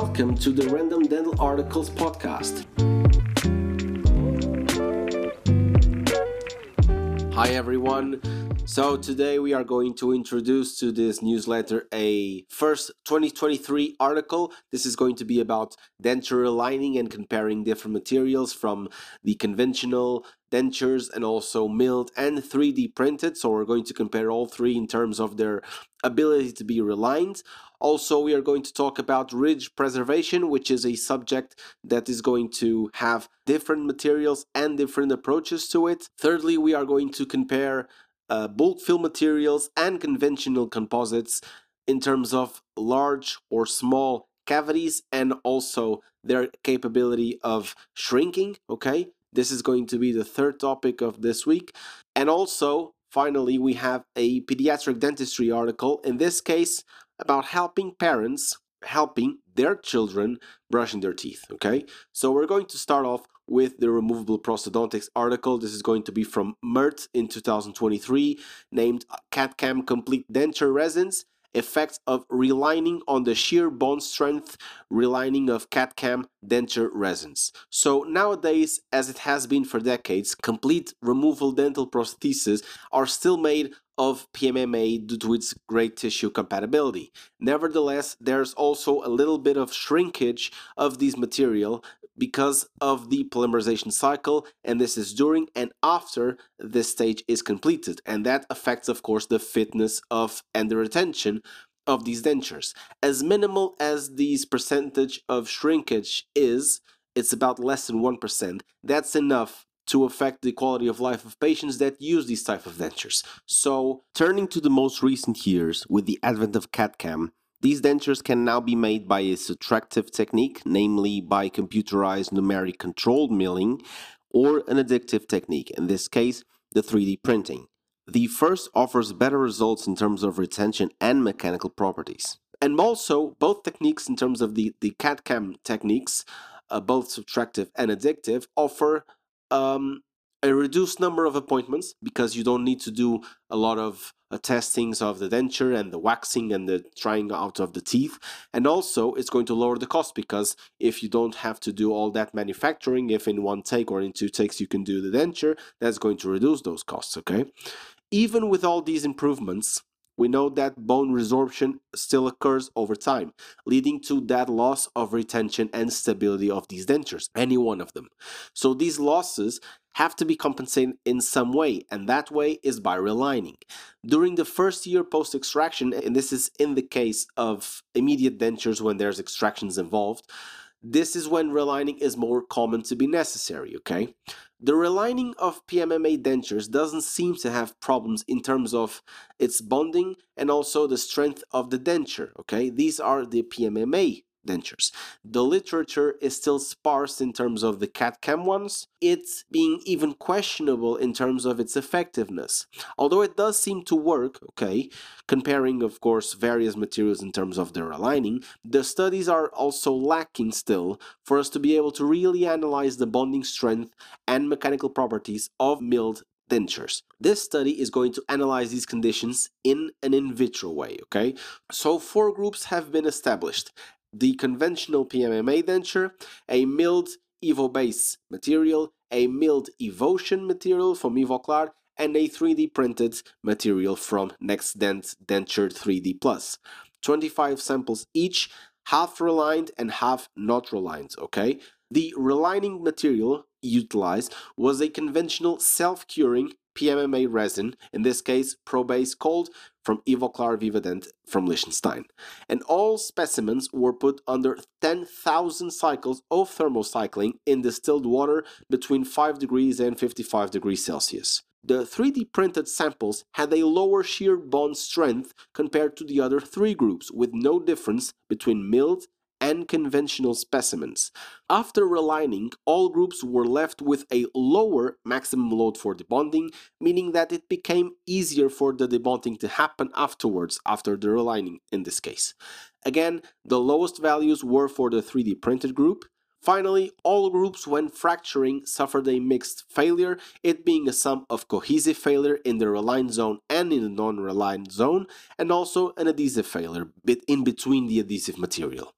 Welcome to the Random Dental Articles podcast. Hi, everyone. So, today we are going to introduce to this newsletter a first 2023 article. This is going to be about denture aligning and comparing different materials from the conventional dentures and also milled and 3D printed. So, we're going to compare all three in terms of their ability to be realigned. Also, we are going to talk about ridge preservation, which is a subject that is going to have different materials and different approaches to it. Thirdly, we are going to compare uh, bulk fill materials and conventional composites in terms of large or small cavities and also their capability of shrinking. Okay, this is going to be the third topic of this week. And also, finally, we have a pediatric dentistry article, in this case, about helping parents helping their children brushing their teeth. Okay, so we're going to start off with the removable prosthodontics article. This is going to be from MERT in 2023, named CAD-CAM Complete Denture Resins effects of relining on the shear bond strength, relining of CAD-CAM denture resins. So nowadays, as it has been for decades, complete removal dental prostheses are still made of PMMA due to its great tissue compatibility. Nevertheless, there's also a little bit of shrinkage of this material because of the polymerization cycle, and this is during and after this stage is completed. And that affects, of course, the fitness of and the retention of these dentures. As minimal as these percentage of shrinkage is, it's about less than 1%. That's enough to affect the quality of life of patients that use these type of dentures. So, turning to the most recent years with the advent of CAD-CAM, these dentures can now be made by a subtractive technique, namely by computerized numeric controlled milling, or an additive technique, in this case, the 3D printing. The first offers better results in terms of retention and mechanical properties. And also, both techniques, in terms of the, the CAD-CAM techniques, uh, both subtractive and additive, offer um, a reduced number of appointments because you don't need to do a lot of uh, testings of the denture and the waxing and the trying out of the teeth. And also it's going to lower the cost because if you don't have to do all that manufacturing if in one take or in two takes you can do the denture that's going to reduce those costs okay? Even with all these improvements we know that bone resorption still occurs over time, leading to that loss of retention and stability of these dentures, any one of them. So these losses have to be compensated in some way, and that way is by relining. During the first year post extraction, and this is in the case of immediate dentures when there's extractions involved, this is when relining is more common to be necessary, okay? The relining of PMMA dentures doesn't seem to have problems in terms of its bonding and also the strength of the denture, okay? These are the PMMA dentures. The literature is still sparse in terms of the CAD-CAM ones, it's being even questionable in terms of its effectiveness. Although it does seem to work, okay, comparing of course various materials in terms of their aligning, the studies are also lacking still for us to be able to really analyze the bonding strength and mechanical properties of milled dentures. This study is going to analyze these conditions in an in vitro way, okay? So four groups have been established the conventional PMMA denture, a milled IvoBase material, a milled Ivotion material from Ivoclar, and a 3D printed material from NextDent Denture 3D Plus. 25 samples each, half relined and half not relined, okay? The relining material utilized was a conventional self-curing PMMA resin, in this case ProBase Cold from Ivoclar Vivadent from Liechtenstein. And all specimens were put under 10,000 cycles of thermocycling in distilled water between 5 degrees and 55 degrees Celsius. The 3D printed samples had a lower shear bond strength compared to the other three groups, with no difference between milled and conventional specimens. After relining, all groups were left with a lower maximum load for debonding, meaning that it became easier for the debonding to happen afterwards, after the relining in this case. Again, the lowest values were for the 3D printed group, Finally, all groups when fracturing suffered a mixed failure, it being a sum of cohesive failure in the relined zone and in the non-relined zone, and also an adhesive failure in between the adhesive material.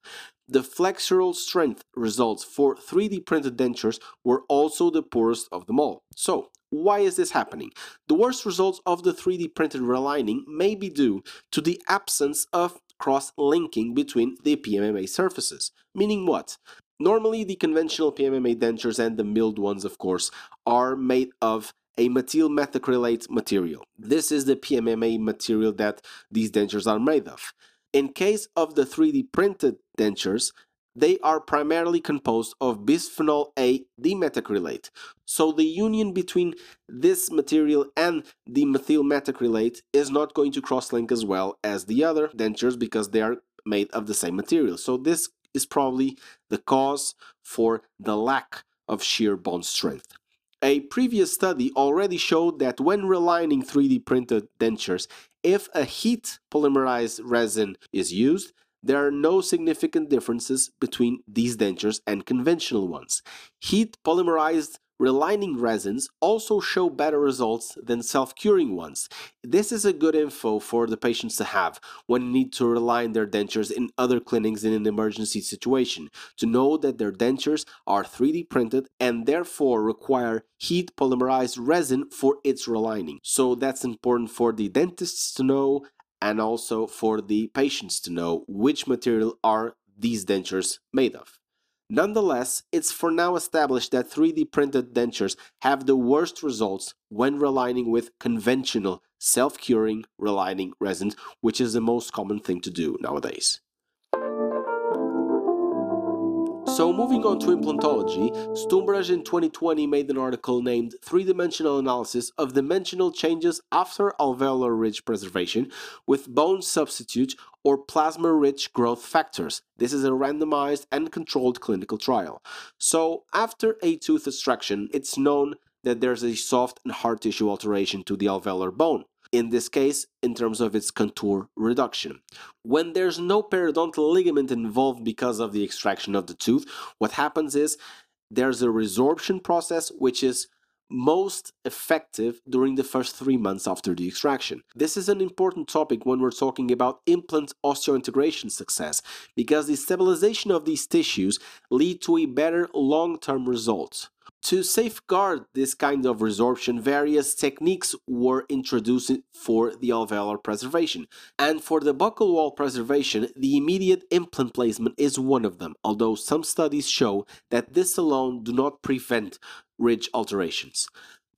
the flexural strength results for 3D printed dentures were also the poorest of them all. So, why is this happening? The worst results of the 3D printed relining may be due to the absence of cross linking between the PMMA surfaces. Meaning what? Normally, the conventional PMMA dentures and the milled ones, of course, are made of a methyl methacrylate material. This is the PMMA material that these dentures are made of. In case of the 3D printed dentures, they are primarily composed of bisphenol A dimethacrylate. So the union between this material and the methyl methacrylate is not going to cross-link as well as the other dentures because they are made of the same material. So this is probably the cause for the lack of shear bond strength. A previous study already showed that when relining 3D printed dentures, if a heat polymerized resin is used, there are no significant differences between these dentures and conventional ones. Heat polymerized relining resins also show better results than self-curing ones. This is a good info for the patients to have when need to reline their dentures in other clinics in an emergency situation, to know that their dentures are 3D printed and therefore require heat polymerized resin for its relining. So that's important for the dentists to know and also for the patients to know which material are these dentures made of. Nonetheless, it's for now established that 3D printed dentures have the worst results when relining with conventional self-curing relining resins, which is the most common thing to do nowadays. So moving on to implantology, Stumbrugge in 2020 made an article named Three-Dimensional Analysis of Dimensional Changes After Alveolar Ridge Preservation with Bone Substitute or Plasma-Rich Growth Factors. This is a randomized and controlled clinical trial. So after a tooth extraction, it's known that there's a soft and hard tissue alteration to the alveolar bone in this case in terms of its contour reduction. When there's no periodontal ligament involved because of the extraction of the tooth, what happens is there's a resorption process which is most effective during the first three months after the extraction. This is an important topic when we're talking about implant osseointegration success because the stabilization of these tissues lead to a better long-term result. To safeguard this kind of resorption, various techniques were introduced for the alveolar preservation. And for the buccal wall preservation, the immediate implant placement is one of them, although some studies show that this alone do not prevent ridge alterations.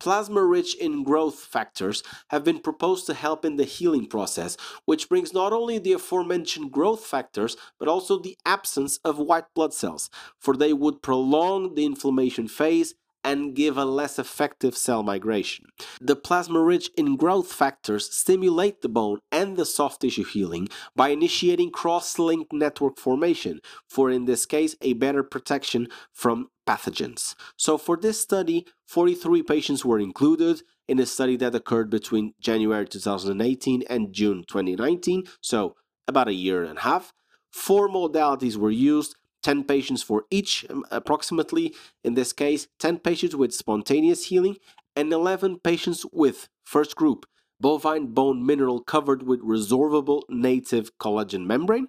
Plasma rich in growth factors have been proposed to help in the healing process, which brings not only the aforementioned growth factors, but also the absence of white blood cells, for they would prolong the inflammation phase and give a less effective cell migration. The plasma-rich in growth factors stimulate the bone and the soft tissue healing by initiating cross-link network formation, for in this case a better protection from pathogens. So for this study, 43 patients were included in a study that occurred between January 2018 and June 2019, so about a year and a half. Four modalities were used 10 patients for each, um, approximately, in this case, 10 patients with spontaneous healing and 11 patients with, first group, bovine bone mineral covered with resorbable native collagen membrane,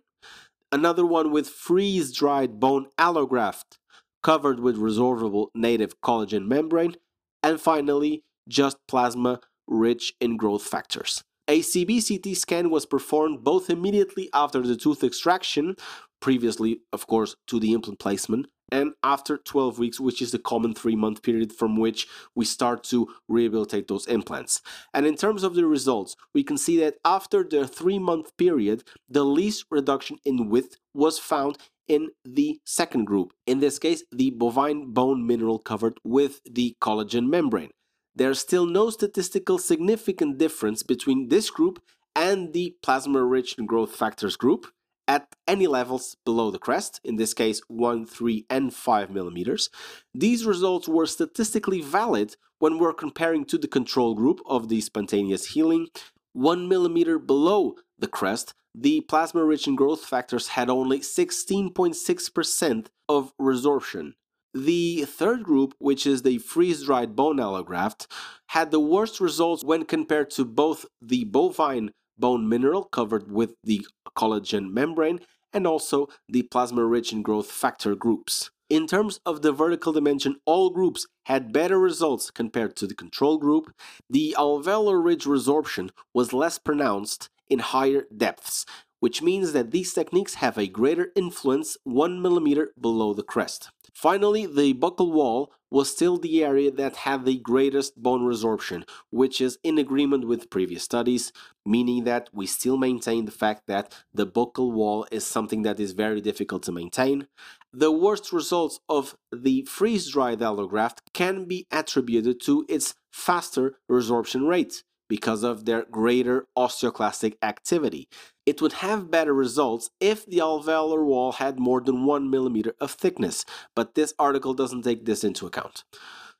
another one with freeze-dried bone allograft covered with resorbable native collagen membrane, and finally, just plasma rich in growth factors. A CBCT scan was performed both immediately after the tooth extraction previously, of course, to the implant placement, and after 12 weeks, which is the common three month period from which we start to rehabilitate those implants. And in terms of the results, we can see that after the three month period, the least reduction in width was found in the second group, in this case, the bovine bone mineral covered with the collagen membrane. There's still no statistical significant difference between this group and the plasma rich growth factors group at any levels below the crest, in this case 1, 3 and 5 millimeters. These results were statistically valid when we're comparing to the control group of the spontaneous healing. 1 millimeter below the crest, the plasma-rich and growth factors had only 16.6% of resorption. The third group, which is the freeze-dried bone allograft, had the worst results when compared to both the bovine bone mineral covered with the collagen membrane and also the plasma rich and growth factor groups. In terms of the vertical dimension, all groups had better results compared to the control group. The alveolar ridge resorption was less pronounced in higher depths, which means that these techniques have a greater influence 1 millimeter below the crest. Finally, the buccal wall was still the area that had the greatest bone resorption, which is in agreement with previous studies, meaning that we still maintain the fact that the buccal wall is something that is very difficult to maintain. The worst results of the freeze-dried allograft can be attributed to its faster resorption rate because of their greater osteoclastic activity. It would have better results if the alveolar wall had more than 1 millimeter of thickness, but this article doesn't take this into account.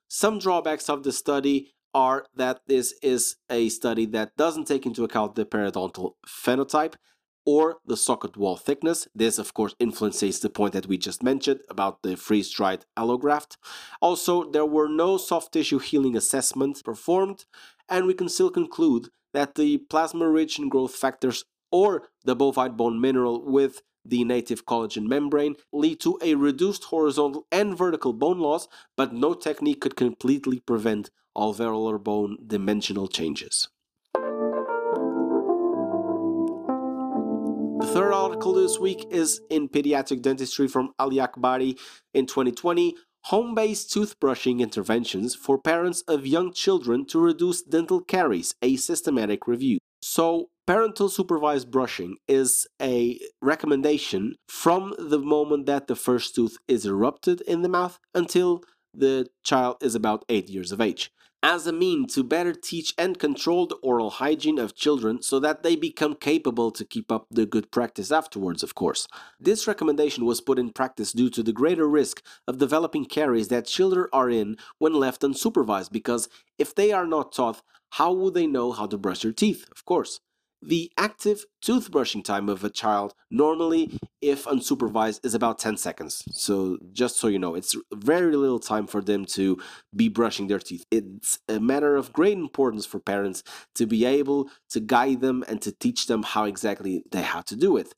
Some drawbacks of the study are that this is a study that doesn't take into account the periodontal phenotype or the socket wall thickness. This, of course, influences the point that we just mentioned about the freeze-dried allograft. Also, there were no soft tissue healing assessments performed, and we can still conclude that the plasma-rich and growth factors or the bovine bone mineral with the native collagen membrane lead to a reduced horizontal and vertical bone loss, but no technique could completely prevent alveolar bone dimensional changes. The third article this week is in Pediatric Dentistry from Ali Akbari in 2020 home based toothbrushing interventions for parents of young children to reduce dental caries, a systematic review. So, parental supervised brushing is a recommendation from the moment that the first tooth is erupted in the mouth until the child is about 8 years of age as a mean to better teach and control the oral hygiene of children so that they become capable to keep up the good practice afterwards, of course. This recommendation was put in practice due to the greater risk of developing caries that children are in when left unsupervised, because if they are not taught, how would they know how to brush their teeth, of course? The active toothbrushing time of a child, normally, if unsupervised, is about 10 seconds. So, just so you know, it's very little time for them to be brushing their teeth. It's a matter of great importance for parents to be able to guide them and to teach them how exactly they have to do it.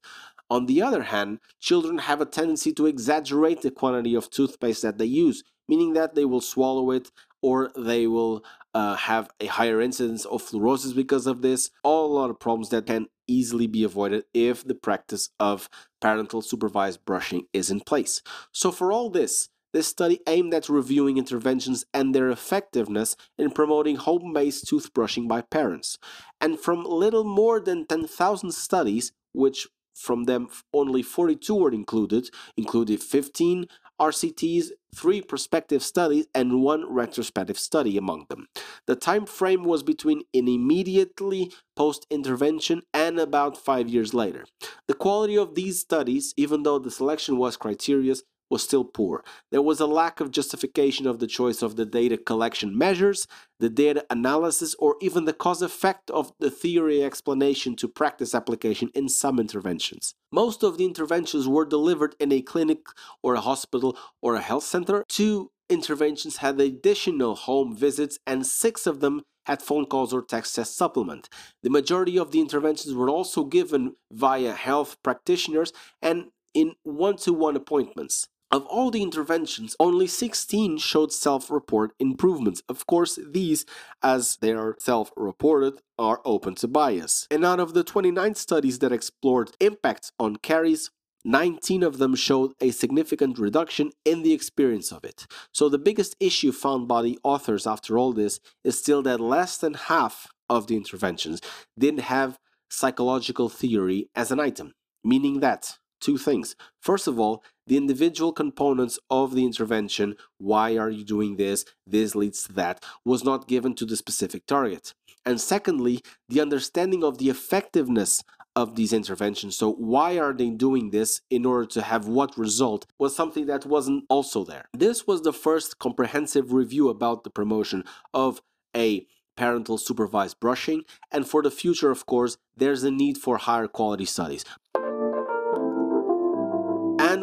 On the other hand, children have a tendency to exaggerate the quantity of toothpaste that they use, meaning that they will swallow it or they will uh, have a higher incidence of fluorosis because of this. All a lot of problems that can easily be avoided if the practice of parental supervised brushing is in place. So, for all this, this study aimed at reviewing interventions and their effectiveness in promoting home based toothbrushing by parents. And from little more than 10,000 studies, which from them only 42 were included, included 15 RCTs, three prospective studies, and one retrospective study among them. The time frame was between an immediately post intervention and about five years later. The quality of these studies, even though the selection was criterious, was still poor. There was a lack of justification of the choice of the data collection measures, the data analysis, or even the cause effect of the theory explanation to practice application in some interventions. Most of the interventions were delivered in a clinic or a hospital or a health center. Two interventions had additional home visits, and six of them had phone calls or text test supplement. The majority of the interventions were also given via health practitioners and in one to one appointments. Of all the interventions, only 16 showed self report improvements. Of course, these, as they are self reported, are open to bias. And out of the 29 studies that explored impacts on caries, 19 of them showed a significant reduction in the experience of it. So, the biggest issue found by the authors after all this is still that less than half of the interventions didn't have psychological theory as an item, meaning that two things. First of all, the individual components of the intervention why are you doing this? This leads to that was not given to the specific target. And secondly, the understanding of the effectiveness of these interventions. So, why are they doing this in order to have what result was something that wasn't also there. This was the first comprehensive review about the promotion of a parental supervised brushing. And for the future, of course, there's a need for higher quality studies.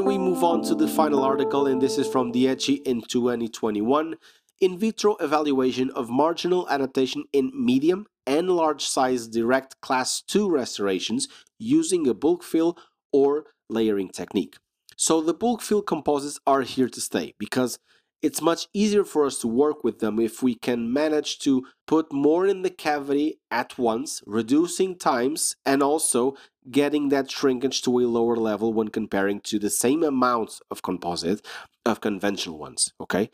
We move on to the final article, and this is from Dietschi in 2021 in vitro evaluation of marginal adaptation in medium and large size direct class 2 restorations using a bulk fill or layering technique. So the bulk fill composites are here to stay because it's much easier for us to work with them if we can manage to put more in the cavity at once, reducing times and also getting that shrinkage to a lower level when comparing to the same amount of composite of conventional ones, okay?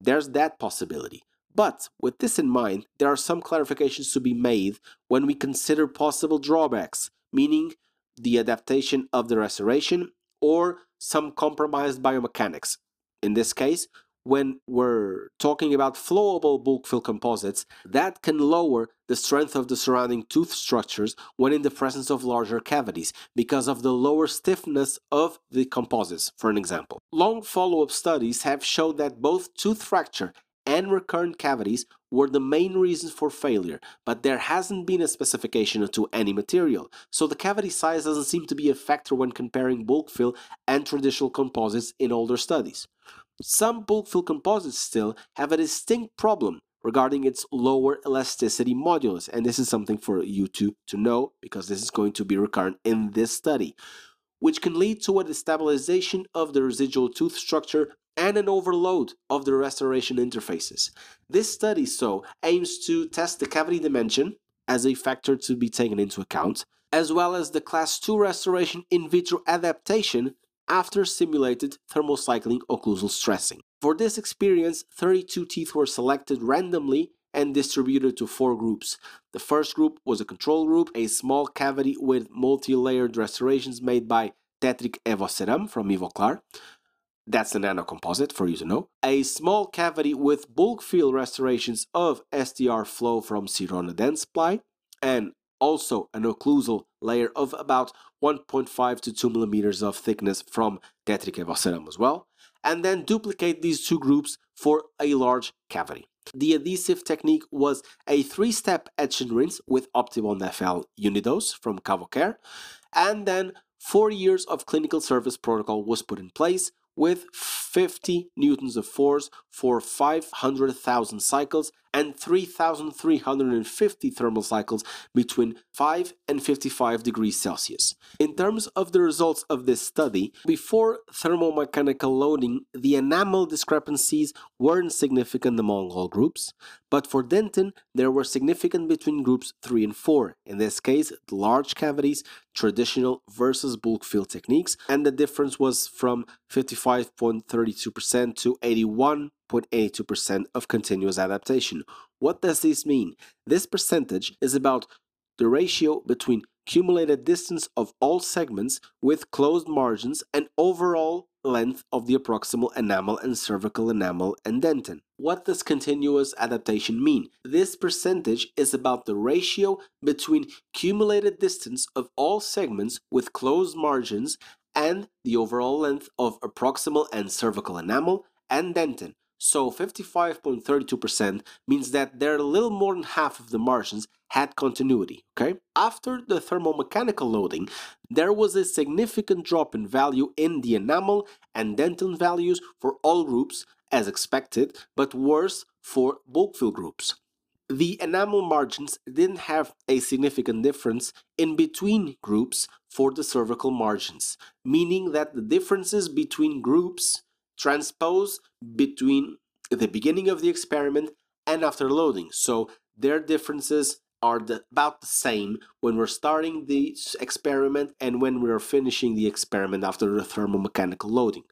There's that possibility. But with this in mind, there are some clarifications to be made when we consider possible drawbacks, meaning the adaptation of the restoration or some compromised biomechanics. In this case, when we're talking about flowable bulk fill composites, that can lower the strength of the surrounding tooth structures when in the presence of larger cavities because of the lower stiffness of the composites, for an example. Long follow-up studies have showed that both tooth fracture and recurrent cavities were the main reasons for failure, but there hasn't been a specification to any material, so the cavity size doesn't seem to be a factor when comparing bulk fill and traditional composites in older studies. Some bulk fill composites still have a distinct problem regarding its lower elasticity modulus, and this is something for you to, to know because this is going to be recurrent in this study, which can lead to a destabilization of the residual tooth structure and an overload of the restoration interfaces. This study, so, aims to test the cavity dimension as a factor to be taken into account, as well as the class 2 restoration in vitro adaptation after simulated thermocycling occlusal stressing. For this experience, 32 teeth were selected randomly and distributed to four groups. The first group was a control group, a small cavity with multi-layered restorations made by Tetric Evoceram from Ivoclar. That's the nanocomposite for you to know. A small cavity with bulk fill restorations of SDR flow from Sirona Dentsply, and also an occlusal layer of about 1.5 to 2 millimeters of thickness from Tetric Evoceram as well, and then duplicate these two groups for a large cavity. The adhesive technique was a three-step etch and rinse with Optibond FL Unidose from KaVo Kerr, and then four years of clinical service protocol was put in place with 50 newtons of force for 500,000 cycles and 3,350 thermal cycles between 5 and 55 degrees Celsius. In terms of the results of this study, before thermomechanical loading, the enamel discrepancies weren't significant among all groups, but for dentin, there were significant between groups 3 and 4, in this case, the large cavities, traditional versus bulk fill techniques, and the difference was from 55.32% to 81.82% of continuous adaptation. What does this mean? This percentage is about the ratio between cumulated distance of all segments with closed margins and overall length of the proximal enamel and cervical enamel and dentin. What does continuous adaptation mean? This percentage is about the ratio between cumulated distance of all segments with closed margins and the overall length of proximal and cervical enamel and dentin. So 55.32% means that there are a little more than half of the margins had continuity, okay? After the thermomechanical loading, there was a significant drop in value in the enamel and dentin values for all groups as expected, but worse for bulk fill groups. The enamel margins didn't have a significant difference in between groups for the cervical margins, meaning that the differences between groups transpose between the beginning of the experiment and after loading. So their differences are the, about the same when we're starting the experiment and when we're finishing the experiment after the thermomechanical loading.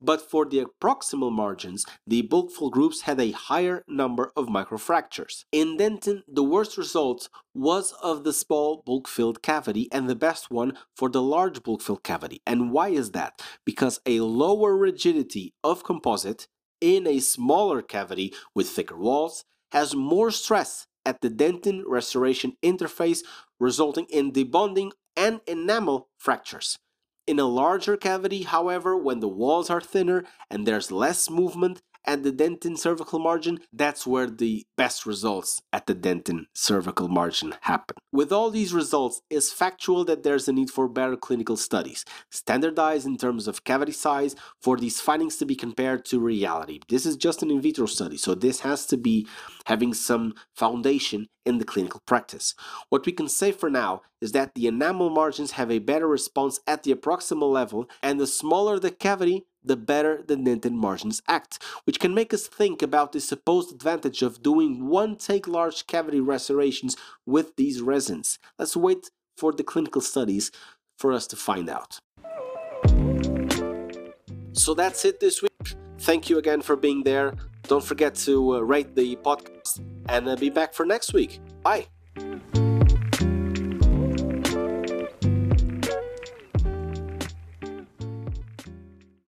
But for the proximal margins, the bulk fill groups had a higher number of microfractures. In dentin, the worst result was of the small bulk filled cavity and the best one for the large bulk filled cavity. And why is that? Because a lower rigidity of composite in a smaller cavity with thicker walls has more stress at the dentin restoration interface, resulting in debonding and enamel fractures. In a larger cavity, however, when the walls are thinner and there's less movement at the dentin cervical margin, that's where the best results at the dentin cervical margin happen. With all these results, it's factual that there's a need for better clinical studies, standardized in terms of cavity size, for these findings to be compared to reality. This is just an in vitro study, so this has to be having some foundation in the clinical practice. What we can say for now is that the enamel margins have a better response at the approximal level, and the smaller the cavity, the better the dentin margins act, which can make us think about the supposed advantage of doing one take large cavity restorations with these resins. Let's wait for the clinical studies for us to find out. So that's it this week. Thank you again for being there. Don't forget to uh, rate the podcast and uh, be back for next week. Bye.